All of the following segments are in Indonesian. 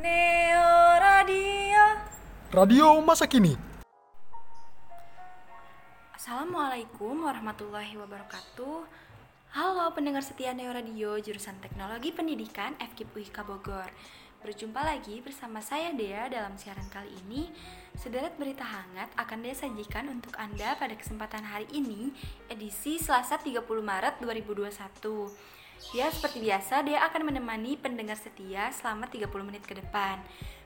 Neo Radio. Radio masa kini. Assalamualaikum warahmatullahi wabarakatuh. Halo pendengar setia Neo Radio jurusan Teknologi Pendidikan FKIP UIK Bogor. Berjumpa lagi bersama saya Dea dalam siaran kali ini. Sederet berita hangat akan Dea sajikan untuk Anda pada kesempatan hari ini, edisi Selasa 30 Maret 2021. Ya, seperti biasa, dia akan menemani pendengar setia selama 30 menit ke depan.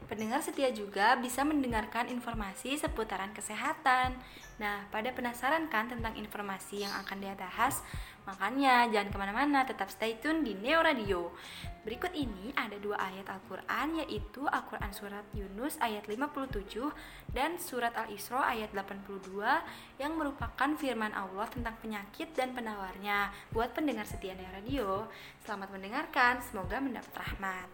Pendengar setia juga bisa mendengarkan informasi seputaran kesehatan. Nah, pada penasaran kan tentang informasi yang akan dia bahas? Makanya jangan ke mana-mana, tetap stay tune di Neo Radio. Berikut ini ada dua ayat Al-Quran yaitu Al-Quran Surat Yunus ayat 57 dan Surat Al-Isra ayat 82 yang merupakan firman Allah tentang penyakit dan penawarnya buat pendengar setia Neo Radio. Selamat mendengarkan, semoga mendapat rahmat.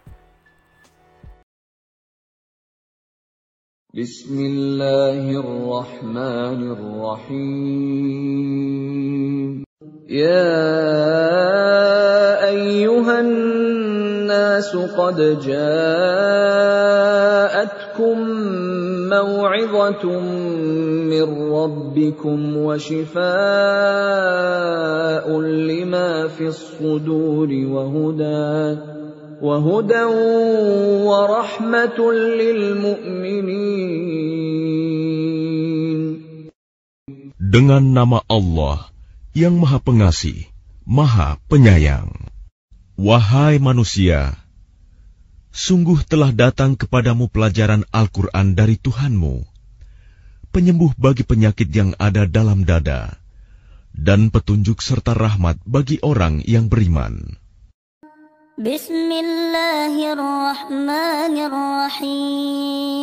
Bismillahirrahmanirrahim يا أيها الناس قد جاءتكم موعظة من ربكم وشفاء لما في الصدور وهدى وهدى ورحمة للمؤمنين. Dengan nama Allah yang Maha Pengasih, Maha Penyayang. Wahai manusia, sungguh telah datang kepadamu pelajaran Al-Quran dari Tuhanmu, penyembuh bagi penyakit yang ada dalam dada, dan petunjuk serta rahmat bagi orang yang beriman. بسم الله الرحمن الرحيم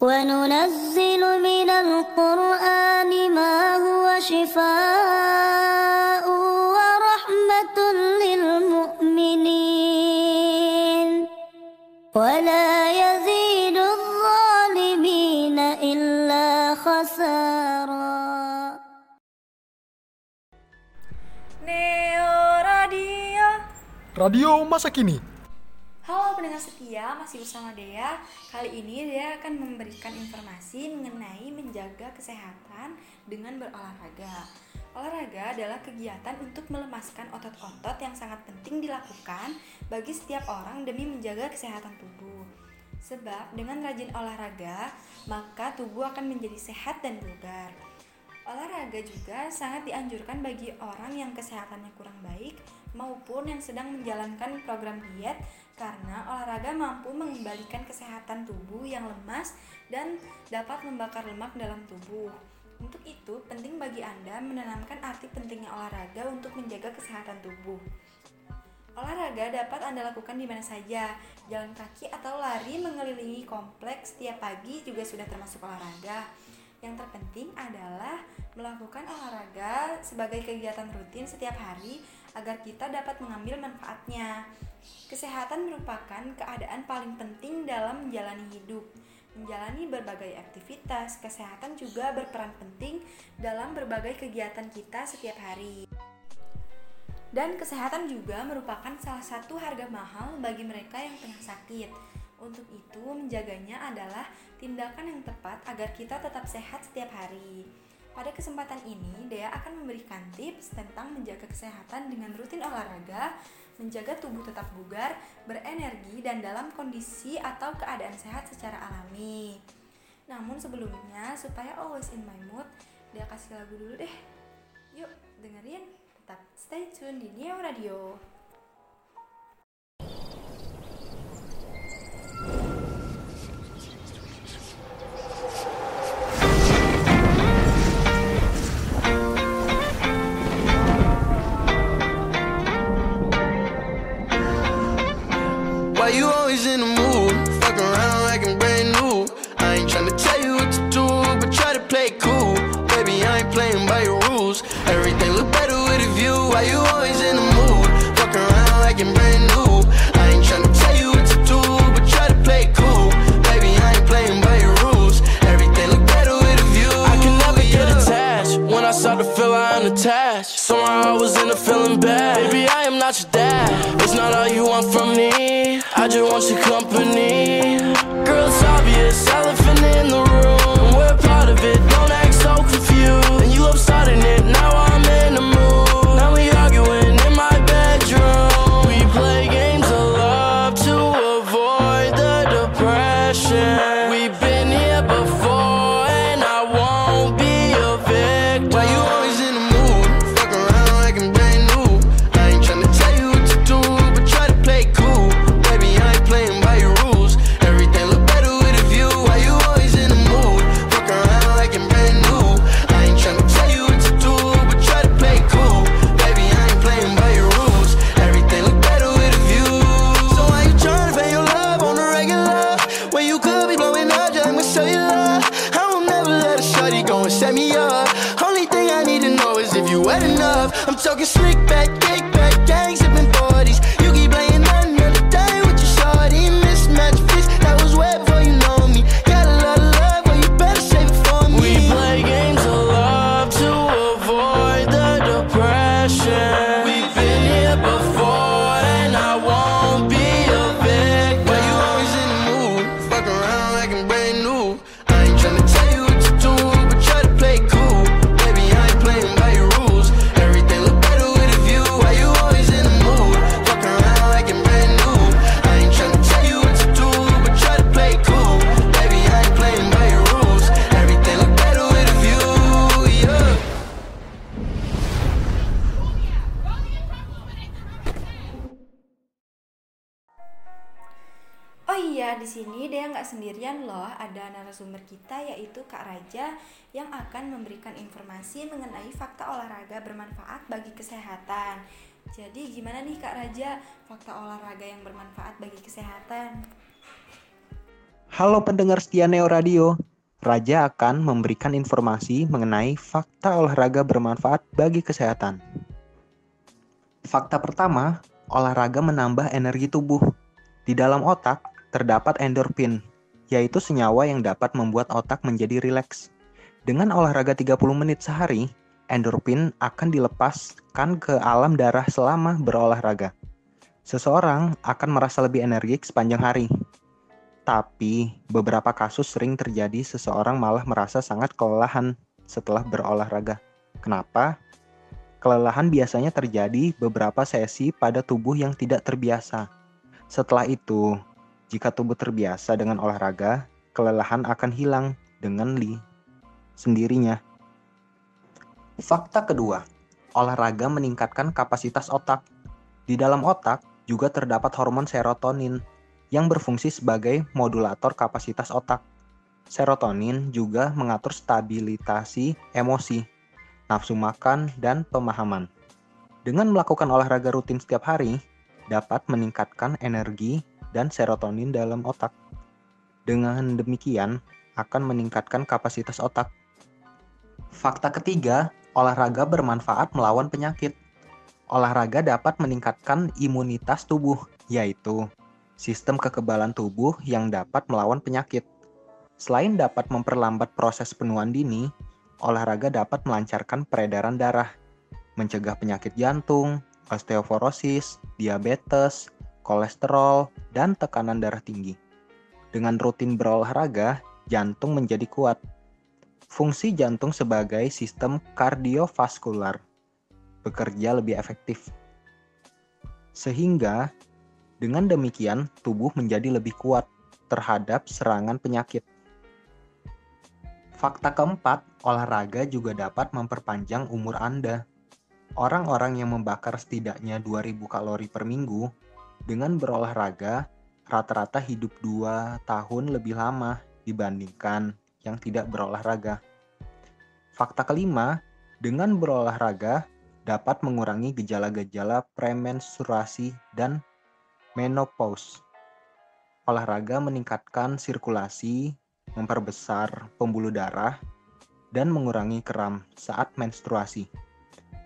وننزل من القرآن ما هو شفاء ورحمة للمؤمنين ولا يزيد الظالمين إلا خسارا Neo Radio. Radio masa kini. Halo pendengar setia, masih bersama Dea. Kali ini Dea akan memberikan informasi mengenai menjaga kesehatan dengan berolahraga. Olahraga adalah kegiatan untuk melemaskan otot-otot yang sangat penting dilakukan bagi setiap orang demi menjaga kesehatan tubuh. Sebab dengan rajin olahraga, maka tubuh akan menjadi sehat dan bugar. Olahraga juga sangat dianjurkan bagi orang yang kesehatannya kurang baik maupun yang sedang menjalankan program diet karena olahraga mampu mengembalikan kesehatan tubuh yang lemas dan dapat membakar lemak dalam tubuh. Untuk itu, penting bagi Anda menanamkan arti pentingnya olahraga untuk menjaga kesehatan tubuh. Olahraga dapat Anda lakukan di mana saja. Jalan kaki atau lari mengelilingi kompleks setiap pagi juga sudah termasuk olahraga. Yang terpenting adalah melakukan olahraga sebagai kegiatan rutin setiap hari agar kita dapat mengambil manfaatnya. Kesehatan merupakan keadaan paling penting dalam menjalani hidup. Menjalani berbagai aktivitas, kesehatan juga berperan penting dalam berbagai kegiatan kita setiap hari. Dan kesehatan juga merupakan salah satu harga mahal bagi mereka yang tengah sakit. Untuk itu, menjaganya adalah tindakan yang tepat agar kita tetap sehat setiap hari. Pada kesempatan ini, Dea akan memberikan tips tentang menjaga kesehatan dengan rutin olahraga, menjaga tubuh tetap bugar, berenergi, dan dalam kondisi atau keadaan sehat secara alami. Namun sebelumnya, supaya always in my mood, Dea kasih lagu dulu deh. Yuk, dengerin. Tetap stay tune di Neo Radio. Sini dia nggak sendirian loh. Ada narasumber kita yaitu Kak Raja yang akan memberikan informasi mengenai fakta olahraga bermanfaat bagi kesehatan. Jadi gimana nih Kak Raja, fakta olahraga yang bermanfaat bagi kesehatan? Halo pendengar setia Neo Radio. Raja akan memberikan informasi mengenai fakta olahraga bermanfaat bagi kesehatan. Fakta pertama, olahraga menambah energi tubuh. Di dalam otak terdapat endorfin, yaitu senyawa yang dapat membuat otak menjadi rileks. Dengan olahraga 30 menit sehari, endorfin akan dilepaskan ke alam darah selama berolahraga. Seseorang akan merasa lebih energik sepanjang hari. Tapi, beberapa kasus sering terjadi seseorang malah merasa sangat kelelahan setelah berolahraga. Kenapa? Kelelahan biasanya terjadi beberapa sesi pada tubuh yang tidak terbiasa. Setelah itu, jika tubuh terbiasa dengan olahraga, kelelahan akan hilang dengan li sendirinya. Fakta kedua, olahraga meningkatkan kapasitas otak. Di dalam otak juga terdapat hormon serotonin yang berfungsi sebagai modulator kapasitas otak. Serotonin juga mengatur stabilitasi emosi, nafsu makan, dan pemahaman. Dengan melakukan olahraga rutin setiap hari, dapat meningkatkan energi dan serotonin dalam otak. Dengan demikian, akan meningkatkan kapasitas otak. Fakta ketiga, olahraga bermanfaat melawan penyakit. Olahraga dapat meningkatkan imunitas tubuh, yaitu sistem kekebalan tubuh yang dapat melawan penyakit. Selain dapat memperlambat proses penuaan dini, olahraga dapat melancarkan peredaran darah, mencegah penyakit jantung, osteoporosis, diabetes, kolesterol, dan tekanan darah tinggi. Dengan rutin berolahraga, jantung menjadi kuat. Fungsi jantung sebagai sistem kardiovaskular bekerja lebih efektif. Sehingga dengan demikian tubuh menjadi lebih kuat terhadap serangan penyakit. Fakta keempat, olahraga juga dapat memperpanjang umur Anda. Orang-orang yang membakar setidaknya 2000 kalori per minggu dengan berolahraga rata-rata hidup 2 tahun lebih lama dibandingkan yang tidak berolahraga. Fakta kelima, dengan berolahraga dapat mengurangi gejala-gejala premenstruasi dan menopause. Olahraga meningkatkan sirkulasi, memperbesar pembuluh darah, dan mengurangi kram saat menstruasi.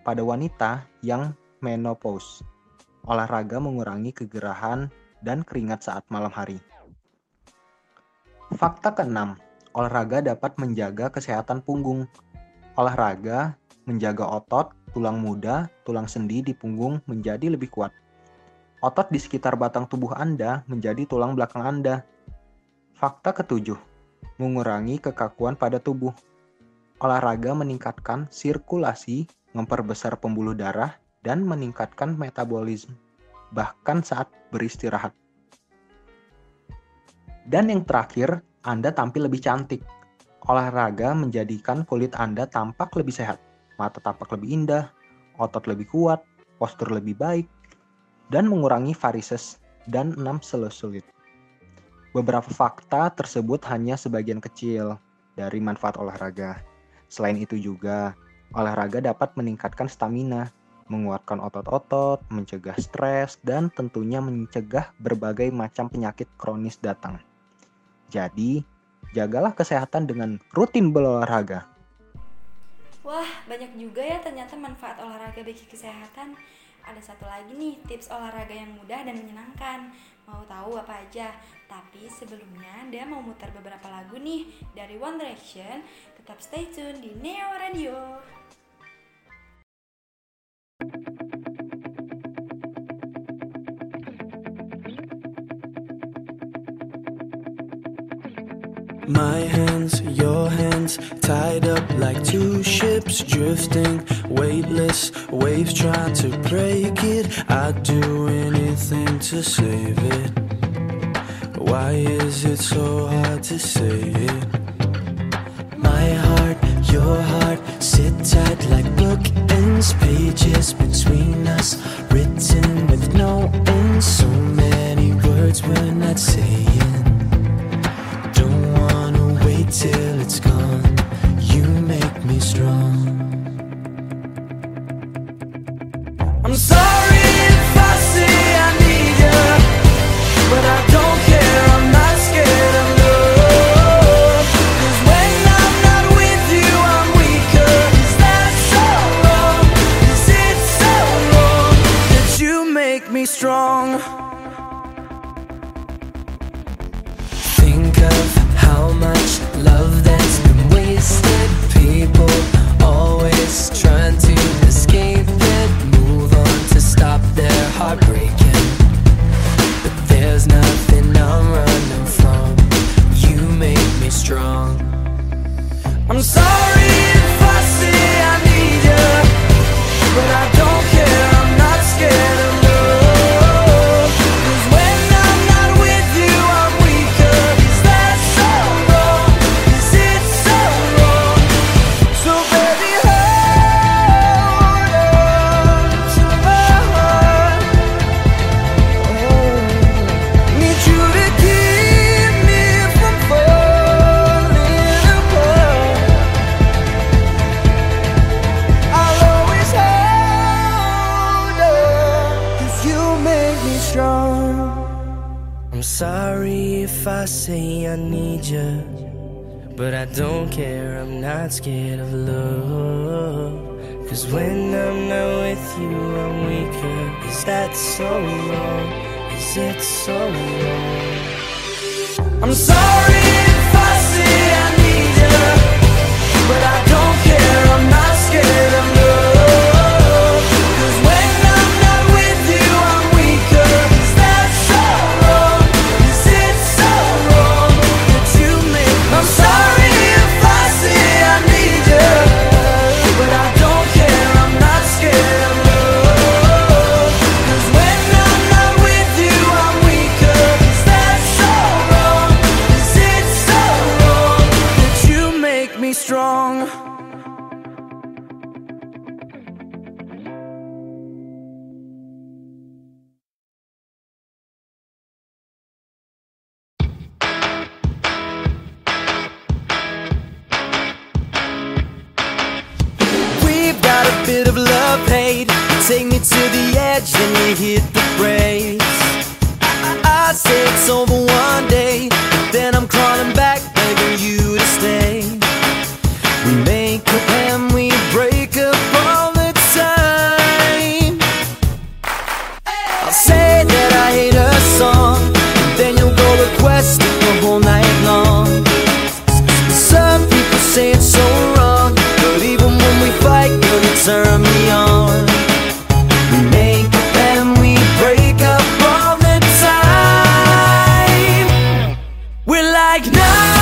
Pada wanita yang menopause, olahraga mengurangi kegerahan dan keringat saat malam hari. Fakta keenam, olahraga dapat menjaga kesehatan punggung. Olahraga menjaga otot, tulang muda, tulang sendi di punggung menjadi lebih kuat. Otot di sekitar batang tubuh Anda menjadi tulang belakang Anda. Fakta ketujuh, mengurangi kekakuan pada tubuh. Olahraga meningkatkan sirkulasi, memperbesar pembuluh darah, dan meningkatkan metabolisme, bahkan saat beristirahat. Dan yang terakhir, Anda tampil lebih cantik. Olahraga menjadikan kulit Anda tampak lebih sehat, mata tampak lebih indah, otot lebih kuat, postur lebih baik, dan mengurangi varises dan enam selusulit. Beberapa fakta tersebut hanya sebagian kecil dari manfaat olahraga. Selain itu juga, olahraga dapat meningkatkan stamina, menguatkan otot-otot, mencegah stres, dan tentunya mencegah berbagai macam penyakit kronis datang. Jadi, jagalah kesehatan dengan rutin berolahraga. Wah, banyak juga ya ternyata manfaat olahraga bagi kesehatan. Ada satu lagi nih tips olahraga yang mudah dan menyenangkan. Mau tahu apa aja? Tapi sebelumnya dia mau mutar beberapa lagu nih dari One Direction. Tetap stay tune di Neo Radio. My hands, your hands, tied up like two ships drifting, weightless. Waves try to break it. I'd do anything to save it. Why is it so hard to say it? My heart, your heart, sit tight like bookends, pages between us, written with no end. So many words we're not saying. Till it's gone. You make me strong. I'm sorry if I say I need you, but I don't care. I'm not scared of when I'm not with you, I'm weaker. So wrong? So wrong that you make me strong? Much love that's been wasted. People always trying to escape it. Move on to stop their heart breaking. But there's nothing I'm running from. You make me strong. I'm sorry sorry if I say I need you, but I don't care. I'm not scared of love. Cause when I'm not with you, I'm weaker. Is that so wrong? Is it so wrong? I'm sorry Mano. back now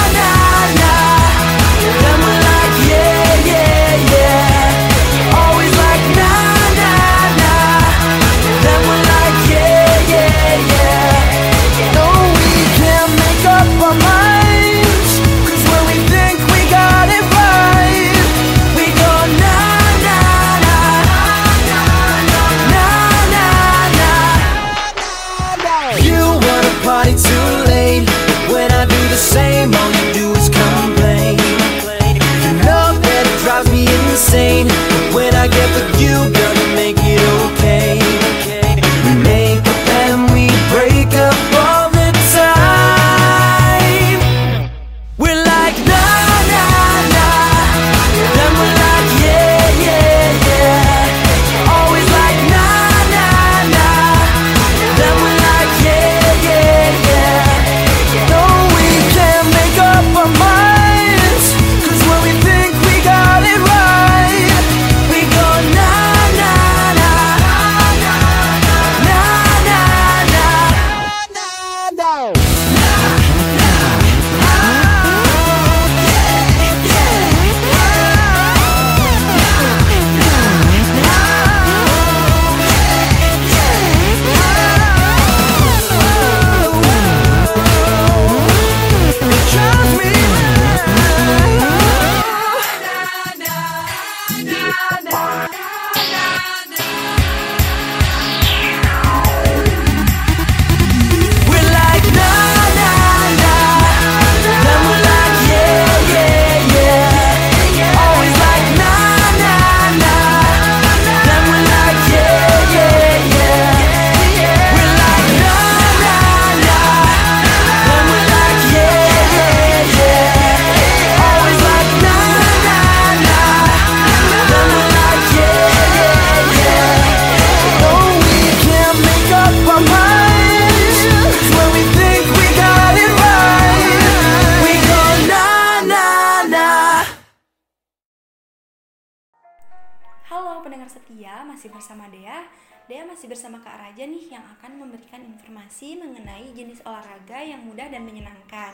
Raja nih yang akan memberikan informasi mengenai jenis olahraga yang mudah dan menyenangkan.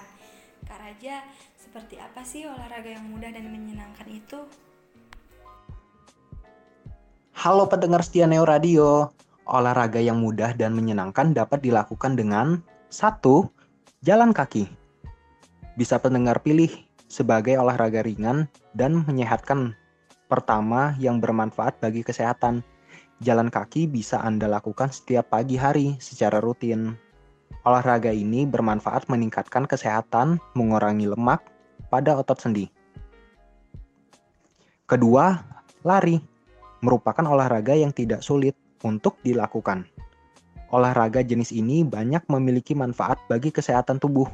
Kak Raja, seperti apa sih olahraga yang mudah dan menyenangkan itu? Halo pendengar setia Neo Radio. Olahraga yang mudah dan menyenangkan dapat dilakukan dengan satu, Jalan kaki. Bisa pendengar pilih sebagai olahraga ringan dan menyehatkan. Pertama, yang bermanfaat bagi kesehatan. Jalan kaki bisa Anda lakukan setiap pagi hari secara rutin. Olahraga ini bermanfaat meningkatkan kesehatan, mengurangi lemak pada otot sendi. Kedua, lari merupakan olahraga yang tidak sulit untuk dilakukan. Olahraga jenis ini banyak memiliki manfaat bagi kesehatan tubuh,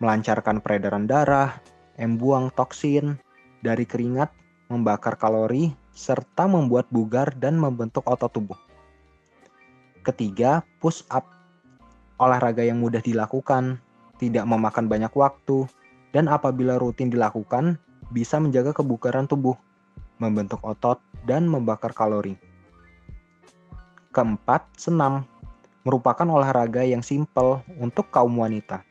melancarkan peredaran darah, membuang toksin dari keringat, membakar kalori, serta membuat bugar dan membentuk otot tubuh. Ketiga, push up. Olahraga yang mudah dilakukan, tidak memakan banyak waktu, dan apabila rutin dilakukan, bisa menjaga kebugaran tubuh, membentuk otot, dan membakar kalori. Keempat, senam. Merupakan olahraga yang simpel untuk kaum wanita.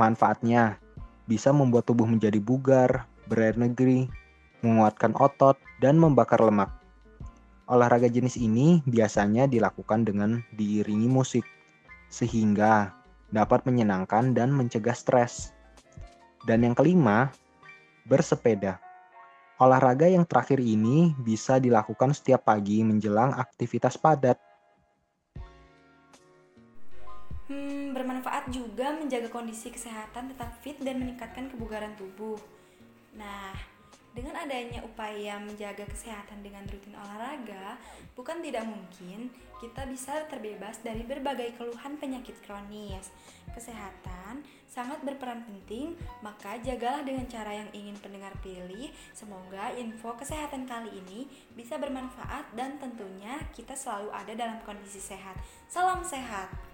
Manfaatnya, bisa membuat tubuh menjadi bugar, berair negeri, menguatkan otot, dan membakar lemak. Olahraga jenis ini biasanya dilakukan dengan diiringi musik, sehingga dapat menyenangkan dan mencegah stres. Dan yang kelima, bersepeda. Olahraga yang terakhir ini bisa dilakukan setiap pagi menjelang aktivitas padat. Hmm, bermanfaat juga menjaga kondisi kesehatan tetap fit dan meningkatkan kebugaran tubuh. Nah, dengan adanya upaya menjaga kesehatan dengan rutin olahraga, bukan tidak mungkin kita bisa terbebas dari berbagai keluhan penyakit kronis. Kesehatan sangat berperan penting, maka jagalah dengan cara yang ingin pendengar pilih. Semoga info kesehatan kali ini bisa bermanfaat dan tentunya kita selalu ada dalam kondisi sehat. Salam sehat.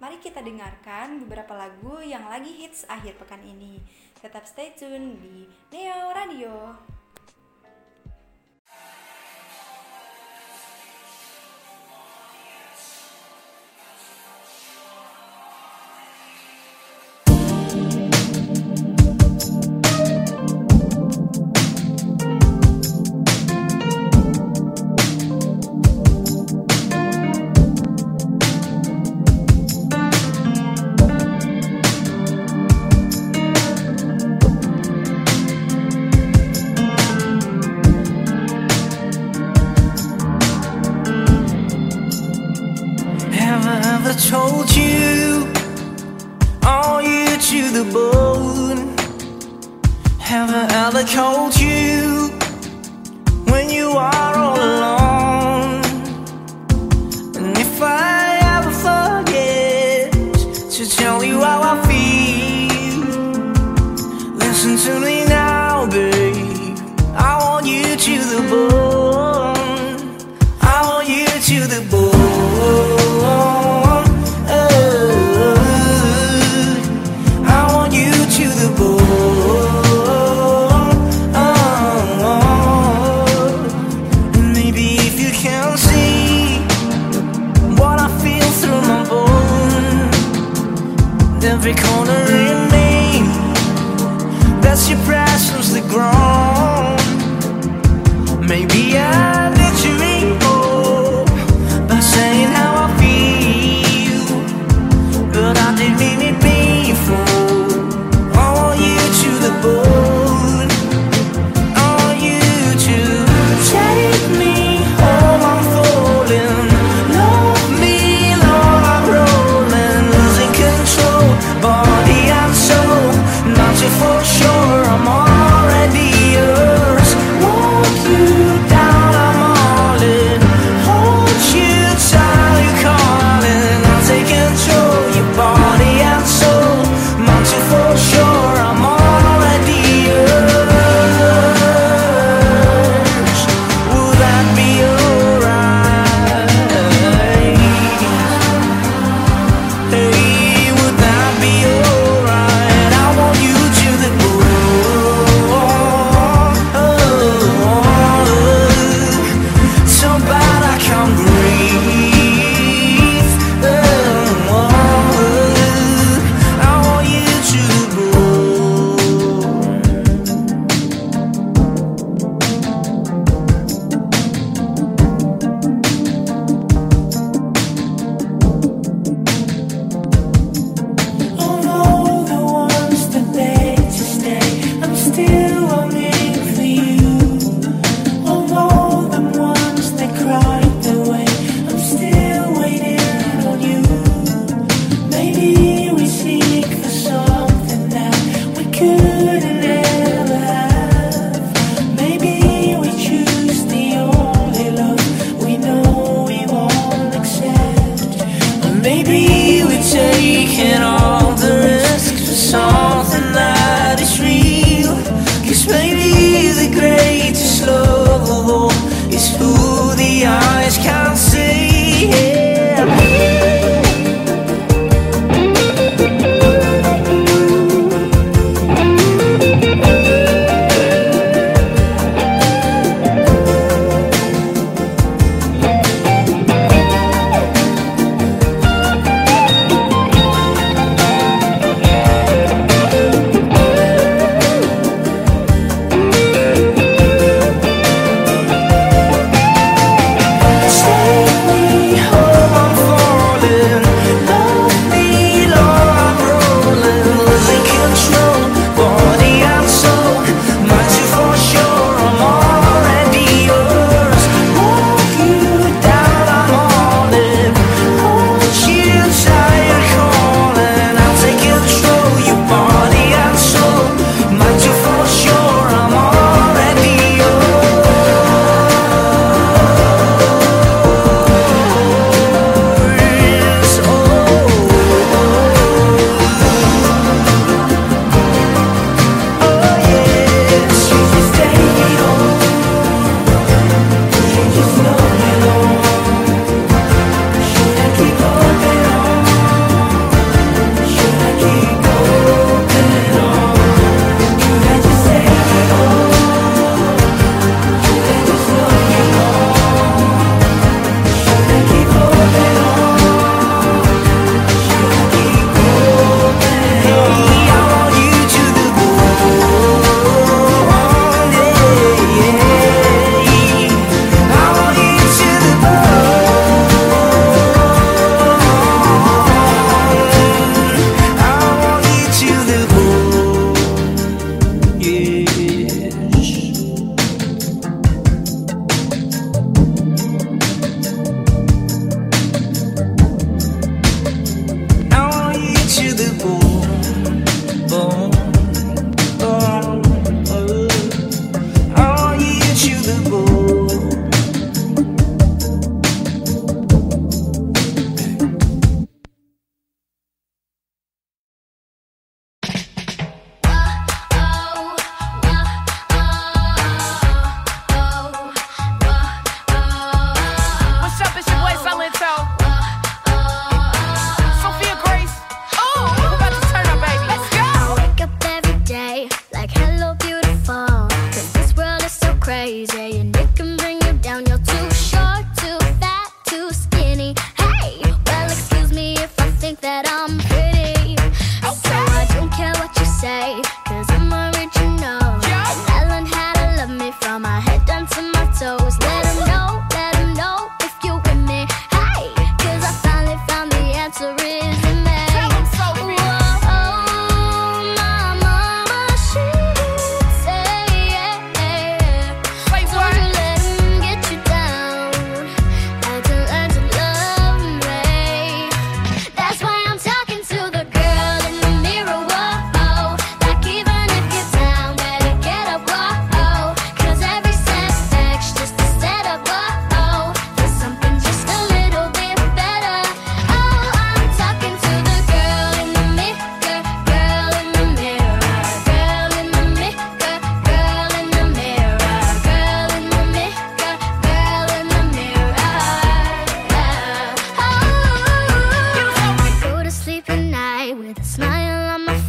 Mari kita dengarkan beberapa lagu yang lagi hits akhir pekan ini. Tetap stay tune di Neo Radio.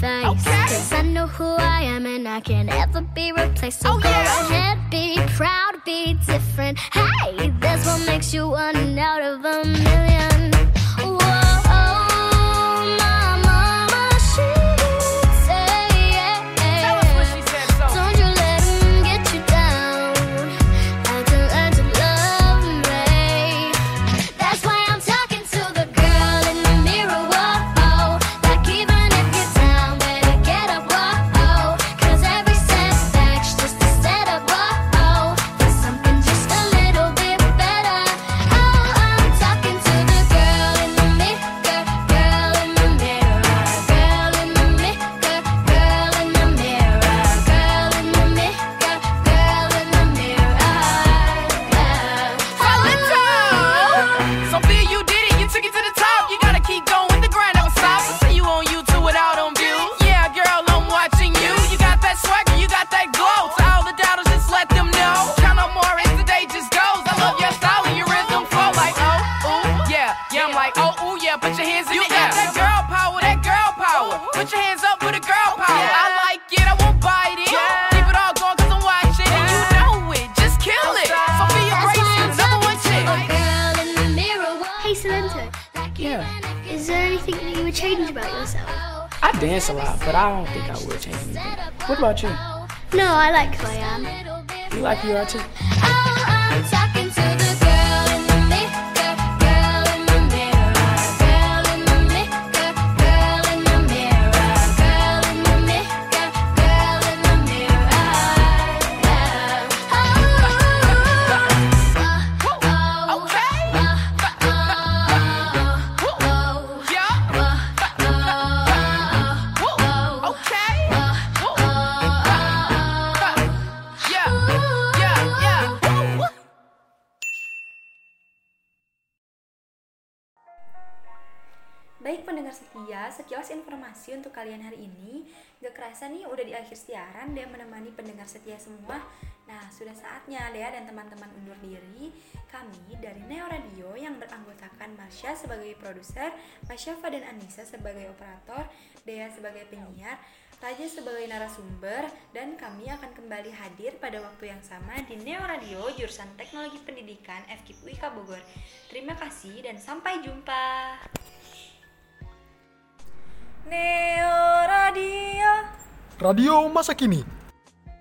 face. Okay. Cause I know who I am and I can ever be replaced. So oh, go yeah. ahead, be proud, be different. Hey, that's what makes you one out of a million. I don't think I would change anything. What about you? No, I like who I am. You like who you are too? sekilas informasi untuk kalian hari ini. Gak kerasa nih udah di akhir siaran dan menemani pendengar setia semua. Nah, sudah saatnya Leah dan teman-teman undur diri. Kami dari Neo Radio yang beranggotakan Marsha sebagai produser, Masyafa dan Anissa sebagai operator, Dea sebagai penyiar, Raja sebagai narasumber, dan kami akan kembali hadir pada waktu yang sama di Neo Radio jurusan Teknologi Pendidikan FKIP UIK Bogor. Terima kasih dan sampai jumpa. Neo Radio. Radio masa kini